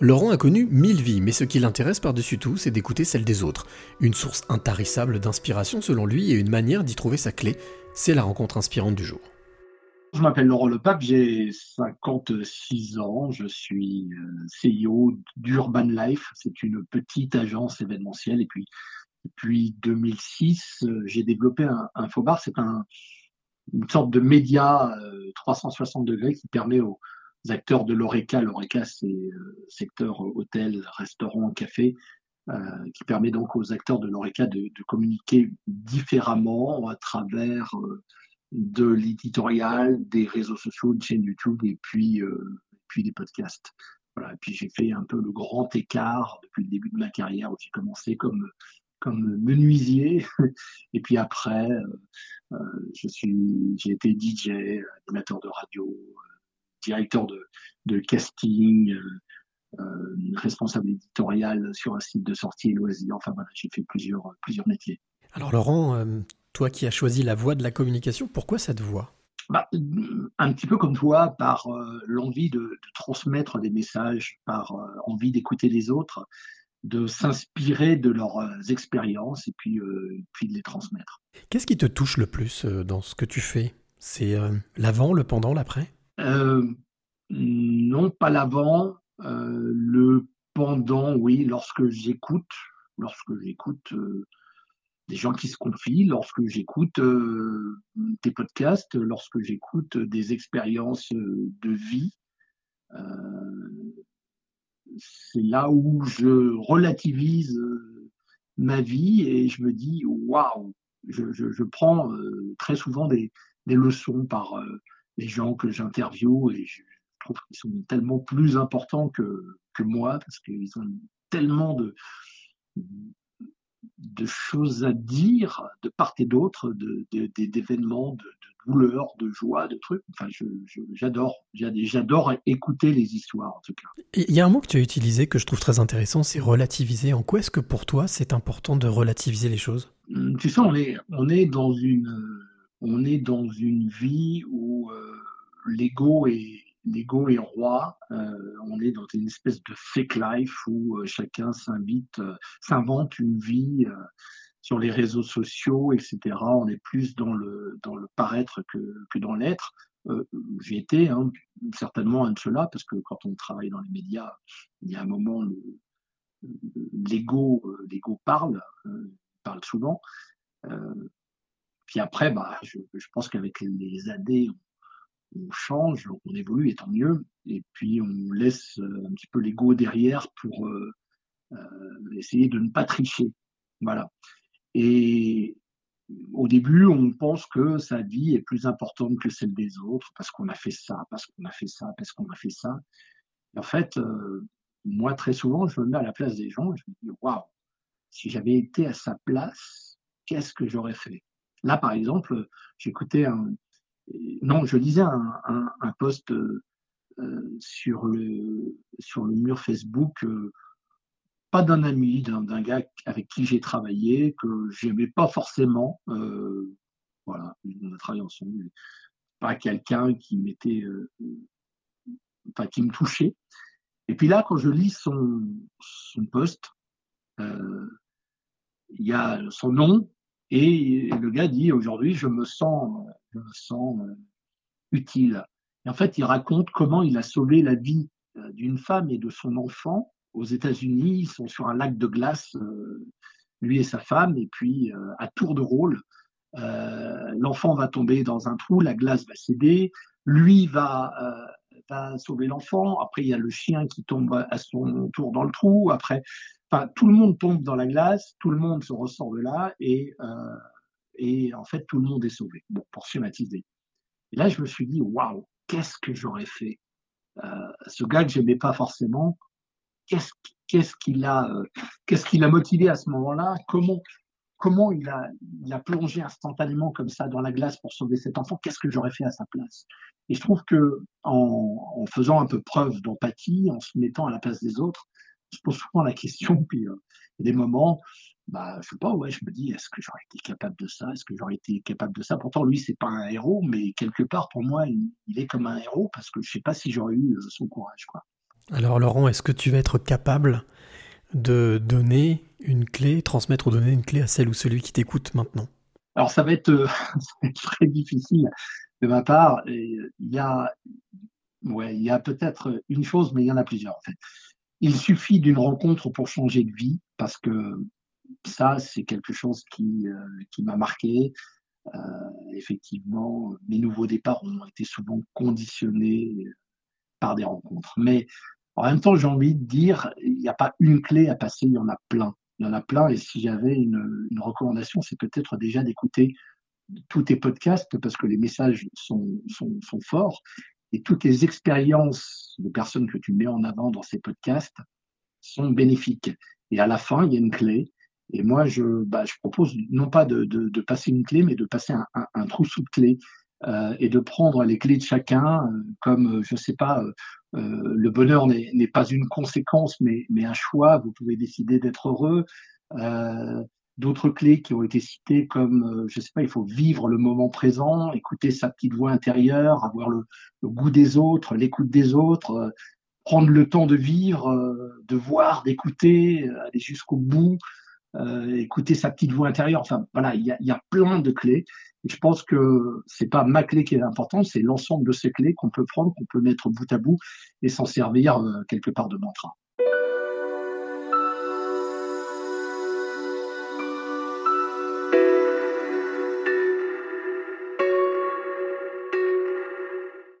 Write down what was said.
Laurent a connu mille vies, mais ce qui l'intéresse par-dessus tout, c'est d'écouter celle des autres. Une source intarissable d'inspiration selon lui et une manière d'y trouver sa clé, c'est la rencontre inspirante du jour. Je m'appelle Laurent Lepape, j'ai 56 ans, je suis euh, CEO d'Urban Life, c'est une petite agence événementielle et puis depuis 2006, euh, j'ai développé un, Infobar, c'est un, une sorte de média 360 euh, degrés qui permet aux, acteurs de l'ORECA. L'ORECA, c'est euh, secteur hôtel, restaurant, café, euh, qui permet donc aux acteurs de l'ORECA de, de, communiquer différemment à travers euh, de l'éditorial, des réseaux sociaux, une chaîne YouTube et puis, euh, puis des podcasts. Voilà. Et puis j'ai fait un peu le grand écart depuis le début de ma carrière où j'ai commencé comme comme menuisier et puis après euh, je suis j'ai été DJ, animateur de radio, directeur de, de casting, euh, euh, responsable éditorial sur un site de sortie et loisirs. Enfin voilà, j'ai fait plusieurs, plusieurs métiers. Alors Laurent, euh, toi qui as choisi la voie de la communication, pourquoi cette voie? Bah, un petit peu comme toi, par l'envie de, de, transmettre des messages, par envie d'écouter les autres, de s'inspirer de leurs expériences et puis, puis de les transmettre. Qu'est-ce qui te touche le plus dans ce que tu fais? C'est l'avant, le pendant, l'après? Non, pas l'avant. Euh, le pendant, oui, lorsque j'écoute, lorsque j'écoute euh, des gens qui se confient, lorsque j'écoute des podcasts, lorsque j'écoute des expériences de vie, c'est là où je relativise ma vie et je me dis waouh, je, je, je, prends très souvent des, des leçons par les gens que j'interviewe et je trouve qu'ils sont tellement plus importants que, que moi parce qu'ils ont tellement de, de choses à dire de part et d'autre, d'événements, de, de, de, douleurs, de joie, de trucs. Enfin, j'adore, j'adore écouter les histoires en tout cas. Il y a un mot que tu as utilisé que je trouve très intéressant, c'est relativiser. En quoi est-ce que pour toi c'est important de relativiser les choses? Hum, Tu sais, on est, on est dans une on est dans une vie où l'ego est l'ego est roi. Euh, on est dans une espèce de fake life où euh, chacun s'invite, euh, s'invente une vie euh, sur les réseaux sociaux, etc. On est plus dans le dans le paraître que, que dans l'être. J'ai été hein, certainement un de ceux-là parce que quand on travaille dans les médias, il y a un moment l'ego l'ego parle, parle souvent. Puis après, bah, je, je pense qu'avec les années, on, change, on évolue, et tant mieux. Et puis on laisse euh, un petit peu l'ego derrière pour euh, euh, essayer de ne pas tricher. Voilà. Et au début, on pense que sa vie est plus importante que celle des autres parce qu'on a fait ça, parce qu'on a fait ça, parce qu'on a fait ça. Et en fait, moi, très souvent, je me mets à la place des gens, je me dis, waouh, si j'avais été à sa place, qu'est-ce que j'aurais fait? Là, par exemple, j'écoutais un, non, je lisais un, un, post euh, sur le sur le mur Facebook, euh, pas d'un ami, d'un gars avec qui j'ai travaillé que j'aimais pas forcément. Euh, voilà, on a travaillé ensemble, pas quelqu'un qui m'était, enfin qui me touchait. Et puis là, quand je lis son son post, il y a son nom, et le gars dit aujourd'hui, je me sens, je me sens euh, utile. Et en fait, il raconte comment il a sauvé la vie euh, d'une femme et de son enfant aux États-Unis. Ils sont sur un lac de glace, euh, lui et sa femme, et puis à tour de rôle, l'enfant va tomber dans un trou, la glace va céder, lui va va sauver l'enfant. Après, il y a le chien qui tombe à son tour dans le trou. Après, Enfin, tout le monde tombe dans la glace, tout le monde se ressort de là et, euh, et en fait, tout le monde est sauvé. Bon, pour schématiser. Et là, je me suis dit, waouh, qu'est-ce que j'aurais fait? Euh, Ce gars que j'aimais pas forcément, qu'est-ce qu'est-ce qu'il a, euh, qu'est-ce qu'il a motivé à ce moment-là? Comment comment il a, il a plongé instantanément comme ça dans la glace pour sauver cet enfant? Qu'est-ce que j'aurais fait à sa place? Et je trouve que en, en faisant un peu preuve d'empathie, en se mettant à la place des autres, je pose souvent la question, puis euh, il y a des moments, bah, je sais pas, ouais, je me dis, est-ce que j'aurais été capable de ça? Est-ce que j'aurais été capable de ça? Pourtant, lui, c'est pas un héros, mais quelque part, pour moi, il, il, est comme un héros parce que je sais pas si j'aurais eu euh, son courage, quoi. Alors Laurent, est-ce que tu vas être capable de donner une clé, transmettre ou donner une clé à celle ou celui qui t'écoute maintenant? Alors ça va, être, euh, très difficile de ma part. Il y a, ouais, il y a peut-être une chose, mais il y en a plusieurs en fait. Il suffit d'une rencontre pour changer de vie, parce que ça, c'est quelque chose qui, euh, m'a marqué. Euh, effectivement, mes nouveaux départs ont été souvent conditionnés par des rencontres. Mais en même temps, j'ai envie de dire, il n'y a pas une clé à passer, il y en a plein. Il y en a plein, et si j'avais une, recommandation, c'est peut-être déjà d'écouter tous tes podcasts, parce que les messages sont forts, et toutes les expériences de personnes que tu mets en avant dans ces podcasts sont bénéfiques. Et à la fin, il y a une clé. Et moi, je, bah, je propose non pas de, de, de, passer une clé, mais de passer un, un, un trousseau de clés euh, et de prendre les clés de chacun, euh, comme, euh, je sais pas, le bonheur n'est pas une conséquence, mais, mais un choix. Vous pouvez décider d'être heureux. D'autres clés qui ont été citées comme, je sais pas, il faut vivre le moment présent, écouter sa petite voix intérieure, avoir le, goût des autres, l'écoute des autres, prendre le temps de vivre, de voir, d'écouter, aller jusqu'au bout, écouter sa petite voix intérieure. Enfin, voilà, il y a, y a plein de clés. Et je pense que c'est pas ma clé qui est importante, c'est l'ensemble de ces clés qu'on peut prendre, qu'on peut mettre bout à bout et s'en servir euh, quelque part de mantra.